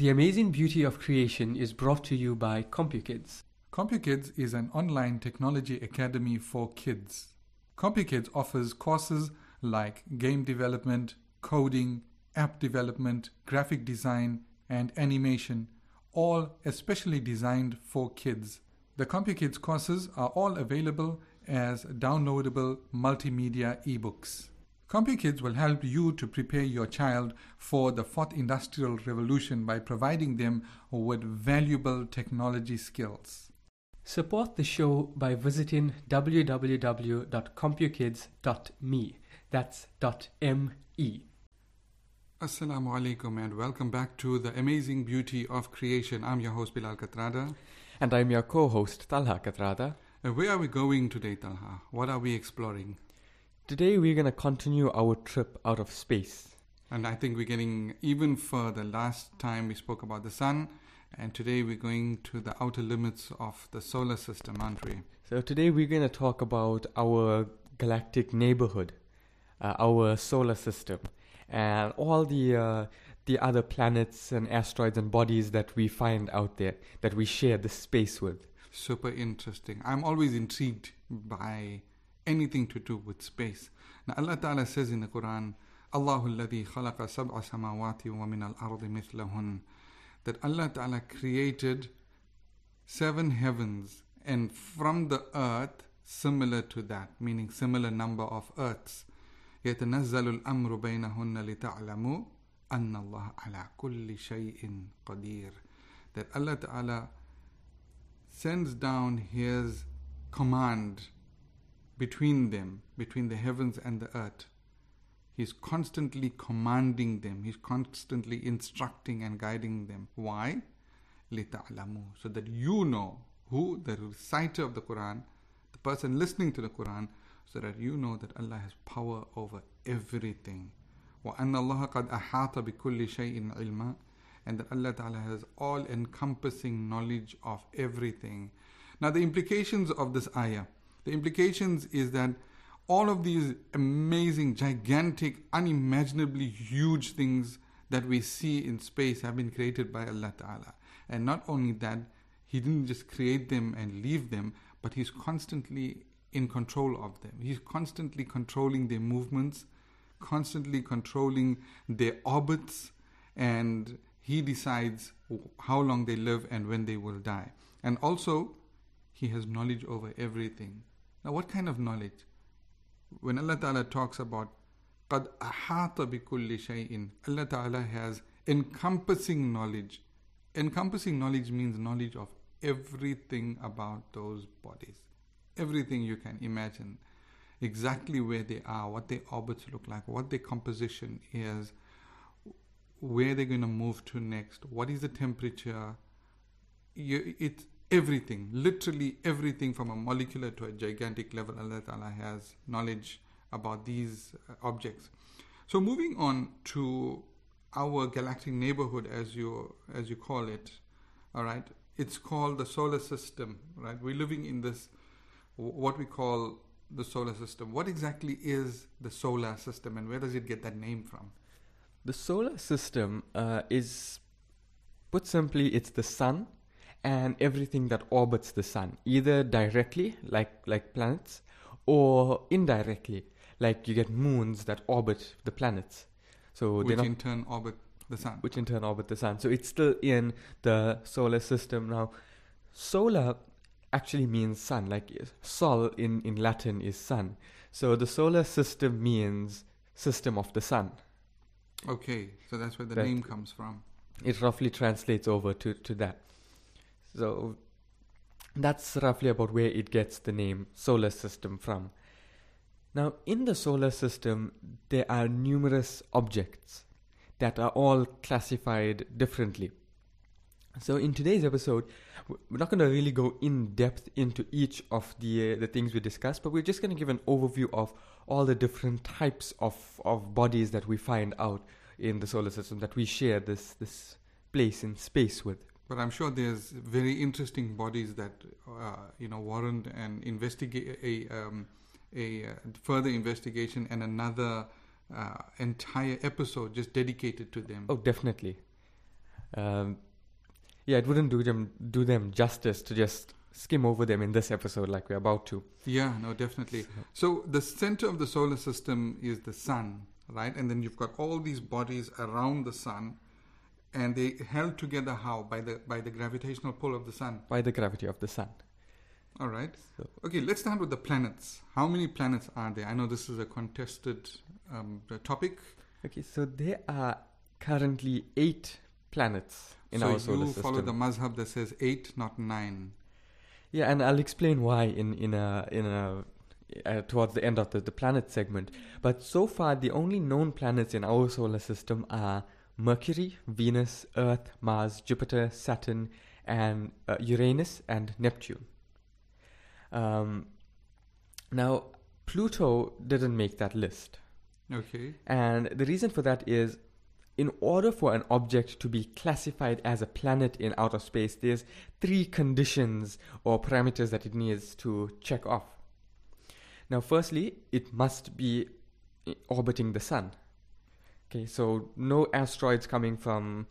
The amazing beauty of creation is brought to you by CompuKids. CompuKids is an online technology academy for kids. CompuKids offers courses like game development, coding, app development, graphic design, and animation, all especially designed for kids. The CompuKids courses are all available as downloadable multimedia ebooks. CompuKids will help you to prepare your child for the fourth industrial revolution by providing them with valuable technology skills. Support the show by visiting www.compukids.me. That's .me. Assalamu alaikum and welcome back to the amazing beauty of creation. I'm your host Bilal Kathrada. And I'm your co-host Talha Kathrada. And where are we going today, Talha? What are we exploring? Today we're going to continue our trip out of space. And I think we're getting even further. Last time we spoke about the sun, and today we're going to the outer limits of the solar system, aren't we? So today we're going to talk about our galactic neighborhood, uh, our solar system, and all the uh, the other planets and asteroids and bodies that we find out there that we share the space with. Super interesting. I'm always intrigued by anything to do with space. Now Allah Ta'ala says in the Quran, Allah alladhi khalaqa sab'a samawati wa min al-ardi mithlahun that Allah Ta'ala created seven heavens and from the earth similar to that, meaning similar number of earths. يتنزل الأمر بينهن لتعلموا أن الله على كل شيء قدير that Allah Ta'ala sends down His command between them, between the heavens and the earth. He's constantly commanding them, He's constantly instructing and guiding them. Why? لِتَعْلَمُوا So that you know who, the reciter of the Quran, the person listening to the Quran, so that you know that Allah has power over everything. وَأَنَّ اللَّهَ قَدْ أَحَاطَ بِكُلِّ شَيْءٍ عِلْمًا And that Allah Ta'ala has all encompassing knowledge of everything. Now the implications of this ayah the implications is that all of these amazing, gigantic, unimaginably huge things that we see in space have been created by Allah Ta'ala. And not only that, He didn't just create them and leave them, but He's constantly in control of them. He's constantly controlling their movements, constantly controlling their orbits, and He decides how long they live and when they will die. And also, He has knowledge over everything. Now, what kind of knowledge? When Allah Ta'ala talks about قَدْ أَحَاطَ بِكُلِّ شَيْءٍ Allah Ta'ala has encompassing knowledge. Encompassing knowledge means knowledge of everything about those bodies. Everything you can imagine. Exactly where they are, what their orbits look like, what their composition is, where they're going to move to next, what is the temperature. You, it, everything, literally everything from a molecular to a gigantic level, Allah Ta'ala has knowledge about these uh, objects. So moving on to our galactic neighborhood as you as you call it, all right, it's called the solar system, right? We're living in this what we call the solar system. What exactly is the solar system and where does it get that name from? The solar system uh, is, put simply, it's the sun and everything that orbits the sun, either directly, like like planets, or indirectly, like you get moons that orbit the planets. So which in turn orbit the sun. Which in turn orbit the sun. So it's still in the solar system now. Solar actually means sun. Like sol in in Latin is sun. So the solar system means system of the sun. Okay, so that's where the that name comes from. It roughly translates over to, to that. So that's roughly about where it gets the name solar system from. Now, in the solar system, there are numerous objects that are all classified differently. So, in today's episode, we're not going to really go in depth into each of the uh, the things we discussed, but we're just going to give an overview of all the different types of, of bodies that we find out in the solar system that we share this this place in space with. But I'm sure there's very interesting bodies that uh, you know warrant an investigate a um, a uh, further investigation and another uh, entire episode just dedicated to them. Oh, definitely. Um, yeah, it wouldn't do them do them justice to just skim over them in this episode like we're about to. Yeah, no, definitely. So the center of the solar system is the sun, right? And then you've got all these bodies around the sun, and they held together how by the by the gravitational pull of the sun. By the gravity of the sun. All right. So- Okay, let's start with the planets. How many planets are there? I know this is a contested um, topic. Okay, so there are currently eight planets in so our solar system. so you follow the mazhab that says eight, not nine. Yeah, and I'll explain why in in a in a uh, towards the end of the, the planet segment. But so far, the only known planets in our solar system are Mercury, Venus, Earth, Mars, Jupiter, Saturn, and uh, Uranus and Neptune. Um, now, Pluto didn't make that list. Okay. And the reason for that is in order for an object to be classified as a planet in outer space, there's three conditions or parameters that it needs to check off. Now, firstly, it must be orbiting the sun. Okay, so no asteroids coming from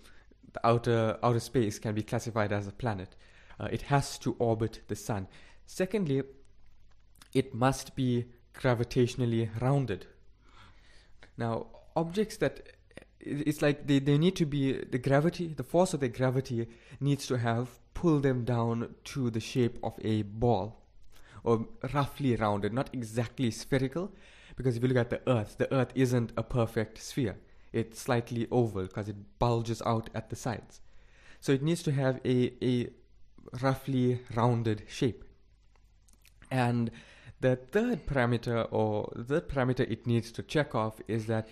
the outer outer space can be classified as a planet. Uh, it has to orbit the sun. Secondly, it must be gravitationally rounded. Now, objects that it's like they, they need to be the gravity, the force of their gravity needs to have pulled them down to the shape of a ball or roughly rounded, not exactly spherical. Because if you look at the Earth, the Earth isn't a perfect sphere. It's slightly oval because it bulges out at the sides. So it needs to have a, a roughly rounded shape. And the third parameter or the parameter it needs to check off is that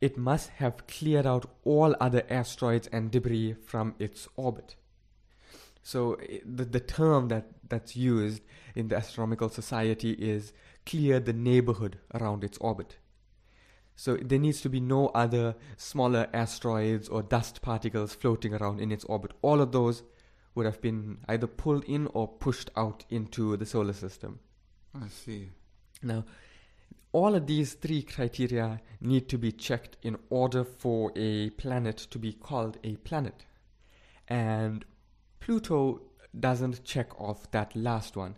it must have cleared out all other asteroids and debris from its orbit. So eh, the, the term that, that's used in the Astronomical Society is clear the neighborhood around its orbit. So there needs to be no other smaller asteroids or dust particles floating around in its orbit. All of those would have been either pulled in or pushed out into the solar system. I see. Now, all of these three criteria need to be checked in order for a planet to be called a planet. And Pluto doesn't check off that last one.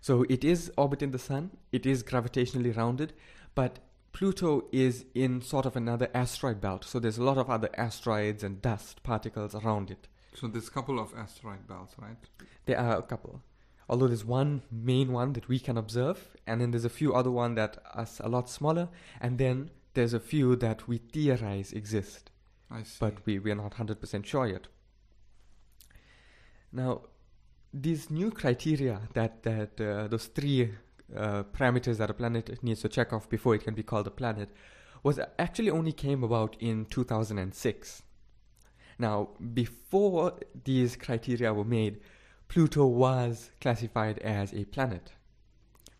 So it is orbiting the sun, it is gravitationally rounded, but Pluto is in sort of another asteroid belt. So there's a lot of other asteroids and dust particles around it. So there's a couple of asteroid belts, right? There are a couple. Although there's one main one that we can observe, and then there's a few other one that are a lot smaller, and then there's a few that we theorize exist, I see. but we, we're not 100% sure yet. Now, these new criteria that, that uh, those three uh, parameters that a planet needs to check off before it can be called a planet was actually only came about in 2006. Now, before these criteria were made, Pluto was classified as a planet.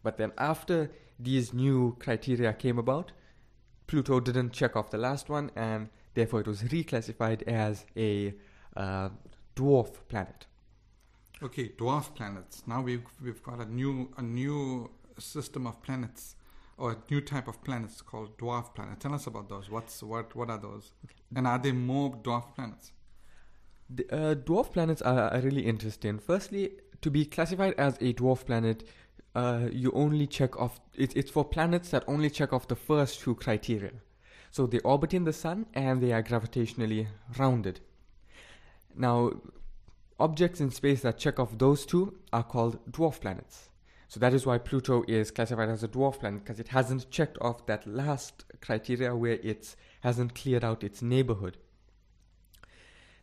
But then after these new criteria came about, Pluto didn't check off the last one and therefore it was reclassified as a uh, dwarf planet. Okay, dwarf planets. Now we've we've got a new a new system of planets or a new type of planets called dwarf planets. Tell us about those. What's what what are those? And are there more dwarf planets? The, uh, dwarf planets are, are really interesting. Firstly, to be classified as a dwarf planet, uh, you only check off. It, it's for planets that only check off the first two criteria. So they orbit in the sun and they are gravitationally rounded. Now, objects in space that check off those two are called dwarf planets. So that is why Pluto is classified as a dwarf planet because it hasn't checked off that last criteria where it hasn't cleared out its neighborhood.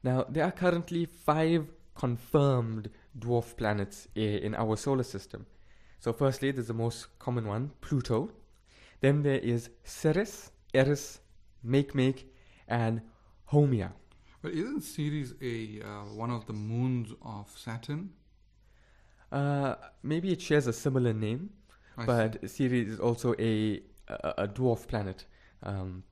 Now, there are currently five confirmed dwarf planets in our solar system. So, firstly, there's the most common one, Pluto. Then there is Ceres, Eris, Makemake, and Haumea. But isn't Ceres a uh, one of the moons of Saturn? Uh, maybe it shares a similar name, I see. but Ceres is also a, a, a dwarf planet. Um,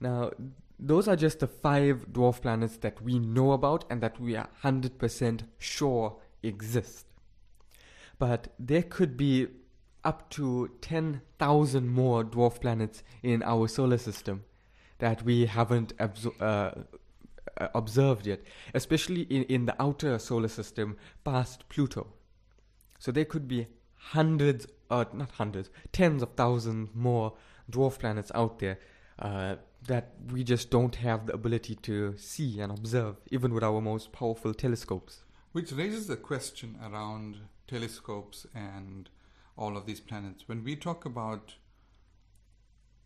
now, those are just the five dwarf planets that we know about and that we are 100% sure exist. But there could be up to 10,000 more dwarf planets in our solar system that we haven't absor- uh, uh, observed yet, especially in, in the outer solar system past Pluto. So there could be hundreds, uh, not hundreds, tens of thousands more dwarf planets out there uh, that we just don't have the ability to see and observe, even with our most powerful telescopes. Which raises a question around telescopes and all of these planets. When we talk about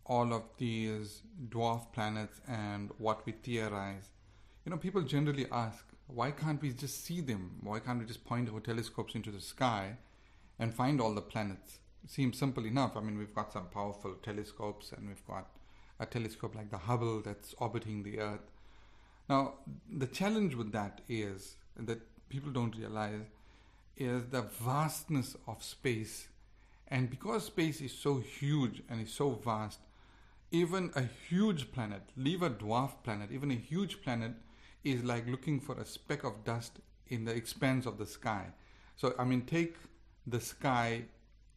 all of these dwarf planets and what we theorize, you know, people generally ask, why can't we just see them? Why can't we just point our telescopes into the sky and find all the planets? Seems simple enough. I mean, we've got some powerful telescopes and we've got a telescope like the Hubble that's orbiting the Earth. Now, the challenge with that is that people don't realize is the vastness of space. And because space is so huge and is so vast, even a huge planet, leave a dwarf planet, even a huge planet is like looking for a speck of dust in the expanse of the sky. So, I mean, take the sky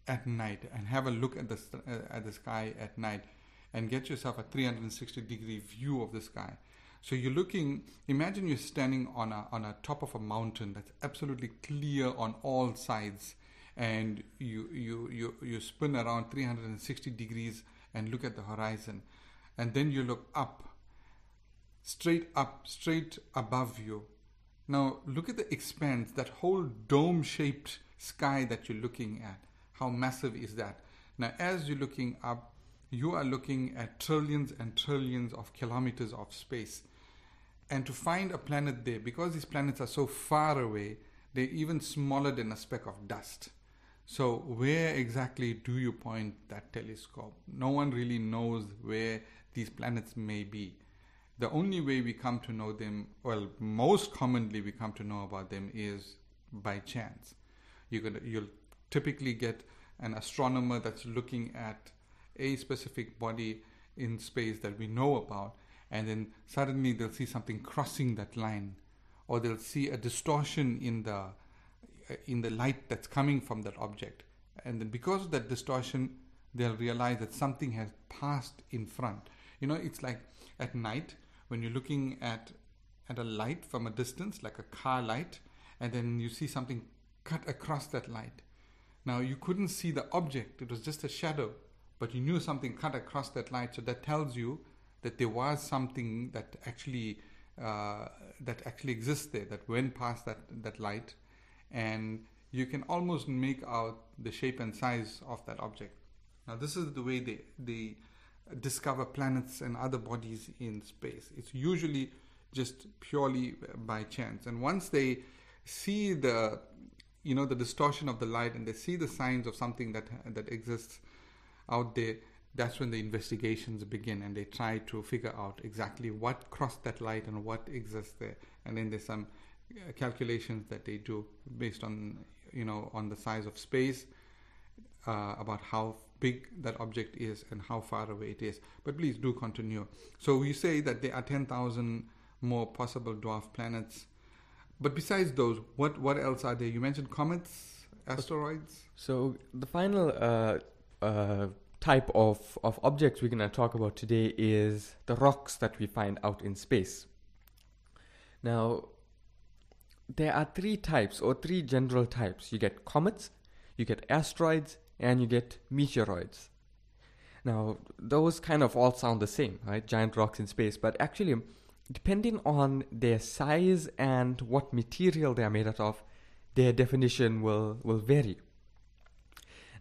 at night and have a look at the uh, at the sky at night and get yourself a 360 degree view of the sky. So you're looking, imagine you're standing on a, on a top of a mountain that's absolutely clear on all sides and you, you, you, you spin around 360 degrees and look at the horizon. And then you look up, straight up, straight above you. Now look at the expanse, that whole dome shaped sky that you're looking at. How massive is that? Now, as you're looking up, you are looking at trillions and trillions of kilometers of space. And to find a planet there, because these planets are so far away, they're even smaller than a speck of dust. So, where exactly do you point that telescope? No one really knows where these planets may be. The only way we come to know them, well, most commonly we come to know about them is by chance. You're gonna, you'll typically get an astronomer that's looking at a specific body in space that we know about, and then suddenly they'll see something crossing that line, or they'll see a distortion in the uh, in the light that's coming from that object, and then because of that distortion, they'll realize that something has passed in front. You know, it's like at night when you're looking at at a light from a distance, like a car light, and then you see something cut across that light. Now you couldn't see the object; it was just a shadow but you knew something cut across that light. So that tells you that there was something that actually uh, that actually exists there that went past that that light, and you can almost make out the shape and size of that object. Now this is the way they they discover planets and other bodies in space. It's usually just purely by chance, and once they see the you know the distortion of the light and they see the signs of something that that exists out there, that's when the investigations begin and they try to figure out exactly what crossed that light and what exists there. And then there's some calculations that they do based on, you know, on the size of space, uh, about how big that object is and how far away it is. But please do continue. So we say that there are 10,000 more possible dwarf planets. But besides those, what, what else are there? You mentioned comets, asteroids. So the final uh, uh, type of, of objects we're going to talk about today is the rocks that we find out in space. Now, there are three types or three general types. You get comets, you get asteroids, and you get meteoroids. Now, those kind of all sound the same, right? Giant rocks in space, but actually, depending on their size and what material they are made out of, their definition will, will vary.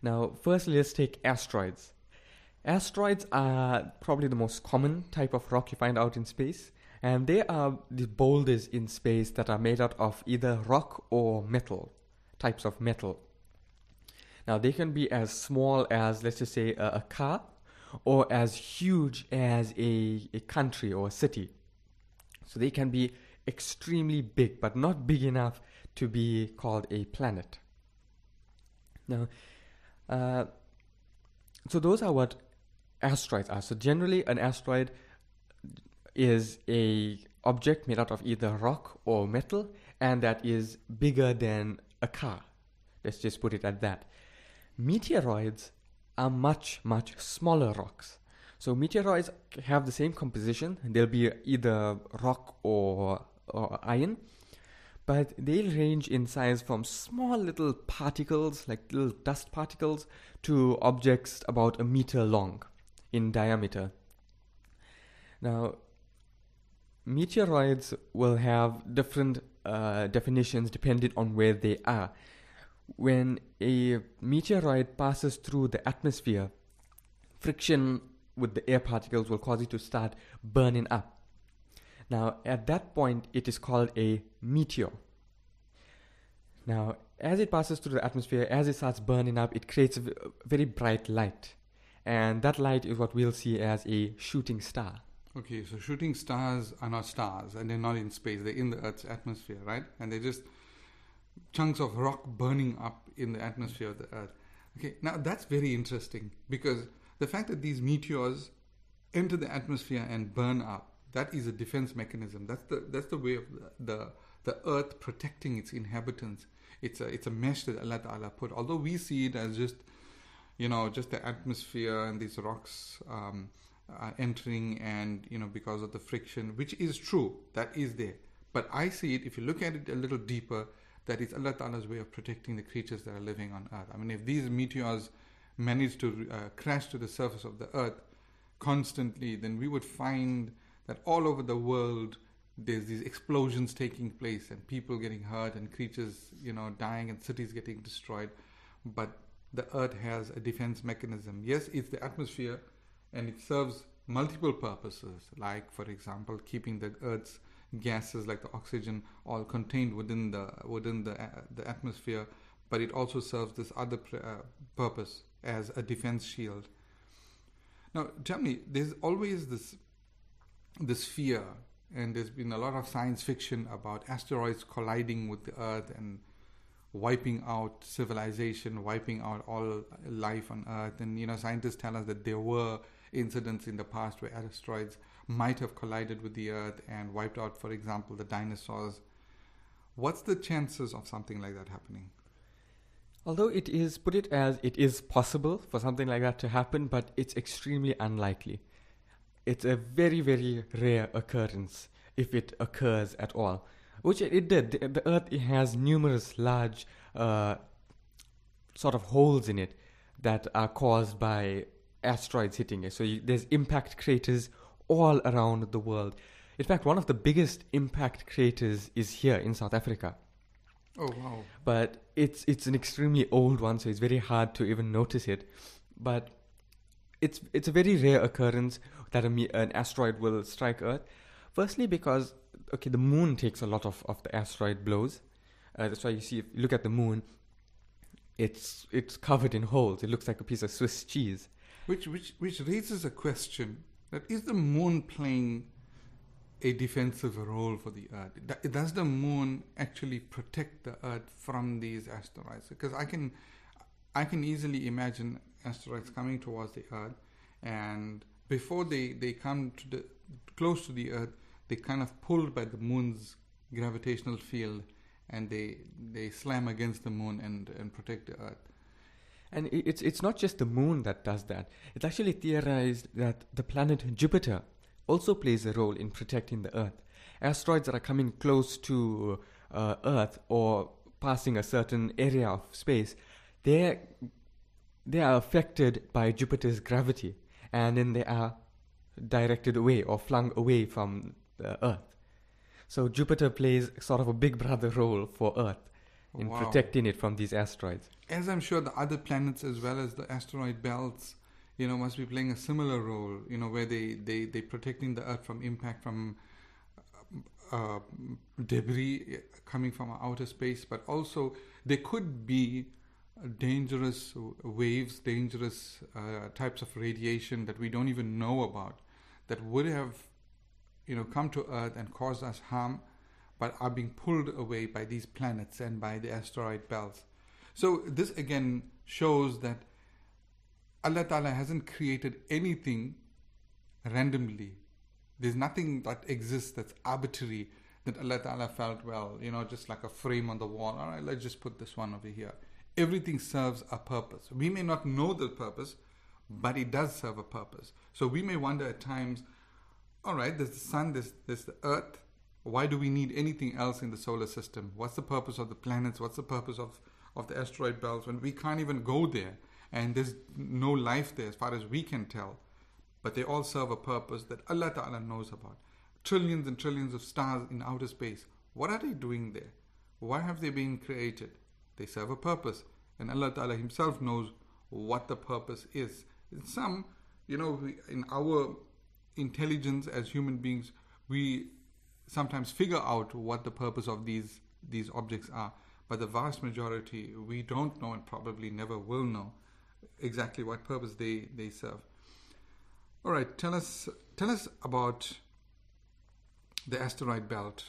Now, firstly, let's take asteroids. Asteroids are probably the most common type of rock you find out in space, and they are the boulders in space that are made out of either rock or metal, types of metal. Now, they can be as small as, let's just say, a, a car, or as huge as a, a country or a city. So they can be extremely big, but not big enough to be called a planet. Now, uh, so those are what asteroids are. So generally, an asteroid is a object made out of either rock or metal, and that is bigger than a car. Let's just put it at that. Meteoroids are much much smaller rocks. So meteoroids have the same composition. They'll be either rock or, or iron, but they'll range in size from small little particles, like little dust particles, to objects about a meter long in diameter. Now, meteoroids will have different uh, definitions depending on where they are. When a meteoroid passes through the atmosphere, friction with the air particles will cause it to start burning up. Now, at that point, it is called a meteor. Now, as it passes through the atmosphere, as it starts burning up, it creates a very bright light. And that light is what we'll see as a shooting star. Okay, so shooting stars are not stars and they're not in space, they're in the Earth's atmosphere, right? And they're just chunks of rock burning up in the atmosphere of the Earth. Okay, now that's very interesting because the fact that these meteors enter the atmosphere and burn up, that is a defense mechanism. That's the that's the way of the the, the earth protecting its inhabitants. It's a it's a mesh that Allah Ta'ala put. Although we see it as just you know just the atmosphere and these rocks um, uh, entering and you know because of the friction, which is true, that is there. But I see it if you look at it a little deeper, that it's Allah Ta'ala's way of protecting the creatures that are living on earth. I mean, if these meteors managed to uh, crash to the surface of the earth constantly, then we would find that all over the world there's these explosions taking place and people getting hurt and creatures, you know, dying and cities getting destroyed. But the earth has a defense mechanism. Yes, it's the atmosphere and it serves multiple purposes, like, for example, keeping the earth's gases like the oxygen all contained within the within the uh, the atmosphere but it also serves this other pr- uh, purpose as a defense shield. Now, tell me, there's always this this fear, and there's been a lot of science fiction about asteroids colliding with the Earth and wiping out civilization, wiping out all life on Earth. And you know, scientists tell us that there were incidents in the past where asteroids might have collided with the Earth and wiped out, for example, the dinosaurs. What's the chances of something like that happening? Although it is, put it as it is possible for something like that to happen, but it's extremely unlikely. It's a very, very rare occurrence if it occurs at all. Which it did. The, the Earth has numerous large uh, sort of holes in it that are caused by asteroids hitting it. So you, there's impact craters all around the world. In fact, one of the biggest impact craters is here in South Africa. Oh wow! But it's it's an extremely old one, so it's very hard to even notice it. But it's it's a very rare occurrence that a, an asteroid will strike Earth. Firstly, because okay, the moon takes a lot of, of the asteroid blows. Uh, that's why you see if you look at the moon, it's it's covered in holes. It looks like a piece of Swiss cheese. Which which which raises a question: that is the moon playing a defensive role for the Earth? Does the moon actually protect the Earth from these asteroids? Because I can, I can easily imagine asteroids coming towards the Earth, and before they, they come to the close to the Earth, they kind of pulled by the moon's gravitational field, and they they slam against the moon and and protect the Earth. And it's it's not just the moon that does that. It's actually theorized that the planet Jupiter also plays a role in protecting the Earth. Asteroids that are coming close to uh, Earth or passing a certain area of space, they they are affected by Jupiter's gravity, and then they are directed away or flung away from the Earth. So Jupiter plays sort of a big brother role for Earth in wow. protecting it from these asteroids. As I'm sure the other planets, as well as the asteroid belts, you know, must be playing a similar role, you know, where they, they, they protecting the earth from impact from uh, debris coming from outer space, but also there could be dangerous waves, dangerous uh, types of radiation that we don't even know about that would have, you know, come to Earth and caused us harm, but are being pulled away by these planets and by the asteroid belts. So this again shows that Allah Ta'ala hasn't created anything randomly. There's nothing that exists that's arbitrary that Allah Ta'ala felt, well, you know, just like a frame on the wall. All right, let's just put this one over here. Everything serves a purpose. We may not know the purpose, but it does serve a purpose. So we may wonder at times, all right, there's the sun, there's, there's the earth. Why do we need anything else in the solar system? What's the purpose of the planets? What's the purpose of, of the asteroid belts when we can't even go there and there's no life there as far as we can tell? But they all serve a purpose that Allah Ta'ala knows about. Trillions and trillions of stars in outer space. What are they doing there? Why have they been created? They serve a purpose. And Allah Ta'ala Himself knows what the purpose is. In some, you know, in our intelligence as human beings, we sometimes figure out what the purpose of these these objects are. But the vast majority, we don't know and probably never will know exactly what purpose they, they serve. All right, tell us tell us about the asteroid belt.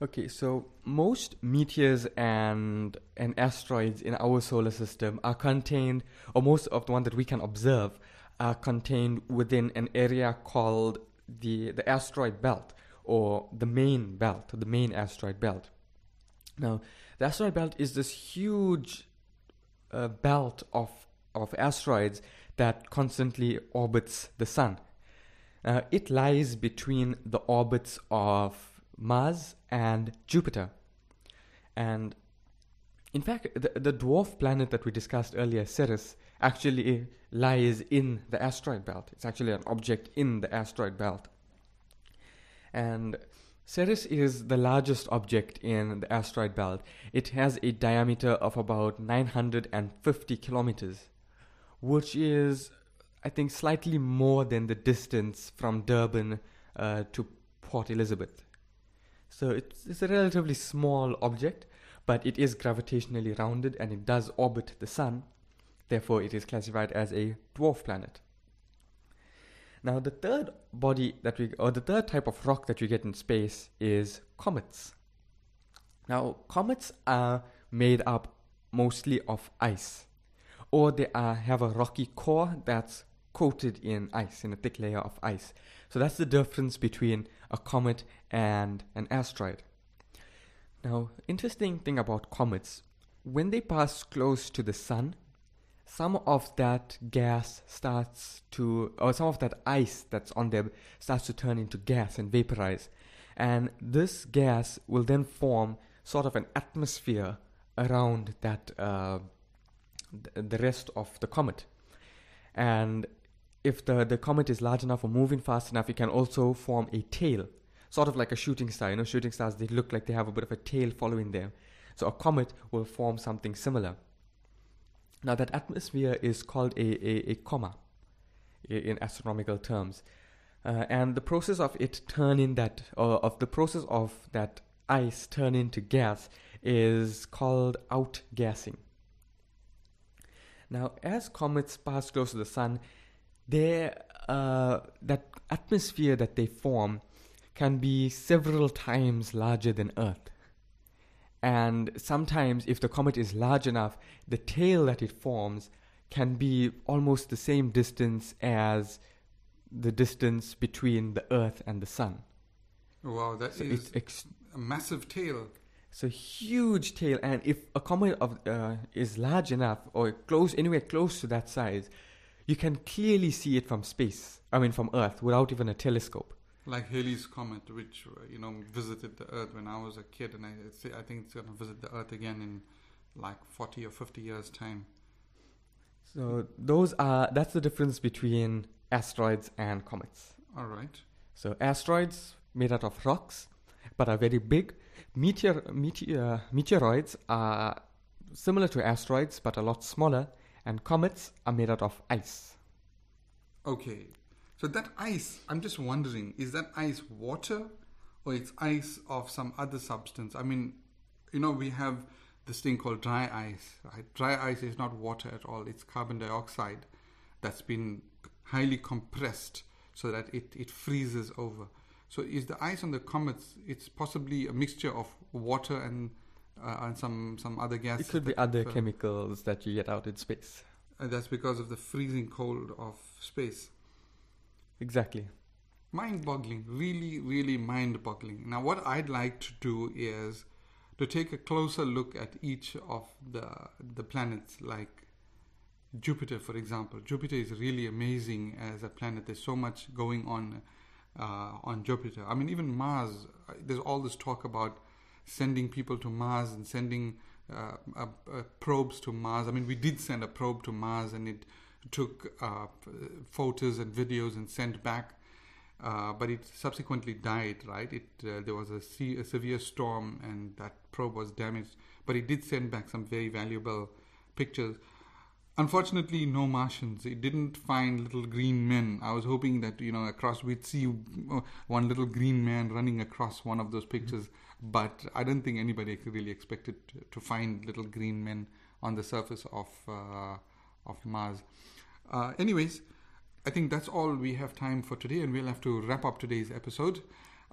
Okay, so most meteors and and asteroids in our solar system are contained, or most of the ones that we can observe are contained within an area called the the asteroid belt or the main belt, the main asteroid belt. Now, the asteroid belt is this huge uh, belt of of asteroids that constantly orbits the sun. Uh, it lies between the orbits of Mars, and Jupiter. And in fact, the, the dwarf planet that we discussed earlier, Ceres, actually lies in the asteroid belt. It's actually an object in the asteroid belt. And Ceres is the largest object in the asteroid belt. It has a diameter of about 950 kilometers, which is, I think, slightly more than the distance from Durban uh, to Port Elizabeth. So it's, it's a relatively small object, but it is gravitationally rounded and it does orbit the Sun. Therefore, it is classified as a dwarf planet. Now, the third body that we, or the third type of rock that you get in space is comets. Now, comets are made up mostly of ice, or they are, have a rocky core that's coated in ice, in a thick layer of ice. So that's the difference between a comet and an asteroid. Now, interesting thing about comets, when they pass close to the sun, some of that gas starts to, or some of that ice that's on them starts to turn into gas and vaporize. And this gas will then form sort of an atmosphere around that, uh, the rest of the comet. And if the, the comet is large enough or moving fast enough, it can also form a tail, sort of like a shooting star. You know, shooting stars, they look like they have a bit of a tail following them. So a comet will form something similar. Now, that atmosphere is called a, a, a coma in astronomical terms. Uh, and the process of it turning that, or of the process of that ice turn into gas is called outgassing. Now, as comets pass close to the sun, their uh, that atmosphere that they form can be several times larger than Earth. And sometimes, if the comet is large enough, the tail that it forms can be almost the same distance as the distance between the Earth and the Sun. Wow, that so is ex- a massive tail. It's a huge tail, and if a comet of, uh, is large enough or close anywhere close to that size, you can clearly see it from space. I mean, from Earth, without even a telescope. Like Halley's comet, which uh, you know visited the Earth when I was a kid, and I, I think it's going to visit the Earth again in like forty or fifty years' time. So those are that's the difference between asteroids and comets. All right. So asteroids made out of rocks, but are very big. Meteor, meteor meteoroids are similar to asteroids, but a lot smaller and comets are made out of ice. Okay. So that ice, I'm just wondering, is that ice water or it's ice of some other substance? I mean, you know, we have this thing called dry ice. Right? Dry ice is not water at all. It's carbon dioxide that's been highly compressed so that it, it freezes over. So is the ice on the comets? It's possibly a mixture of water and uh, and some some other gases. It could be other chemicals that you get out in space. And that's because of the freezing cold of space. Exactly. Mind-boggling, really, really mind-boggling. Now, what I'd like to do is to take a closer look at each of the the planets, like Jupiter, for example. Jupiter is really amazing as a planet. There's so much going on uh, on Jupiter. I mean, even Mars. uh, There's all this talk about sending people to Mars and sending uh, uh, probes to Mars. I mean, we did send a probe to Mars, and it took uh, photos and videos and sent back. Uh, but it subsequently died, right? It uh, there was a, sea, a severe storm, and that probe was damaged. But it did send back some very valuable pictures. Unfortunately, no Martians. It didn't find little green men. I was hoping that you know across we'd see uh, one little green man running across one of those pictures, but I don't think anybody could really expected to, to find little green men on the surface of uh, of Mars. Uh, anyways, I think that's all we have time for today, and we'll have to wrap up today's episode.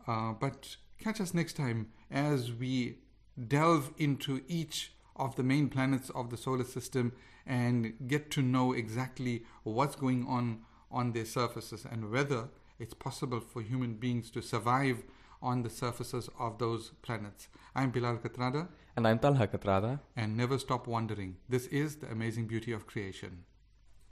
Uh, but catch us next time as we delve into each of the main planets of the solar system and get to know exactly what's going on on their surfaces and whether it's possible for human beings to survive on the surfaces of those planets. I'm Bilal Kathrada And I'm Talha Kathrada. and never stop wondering. This is the amazing beauty of creation.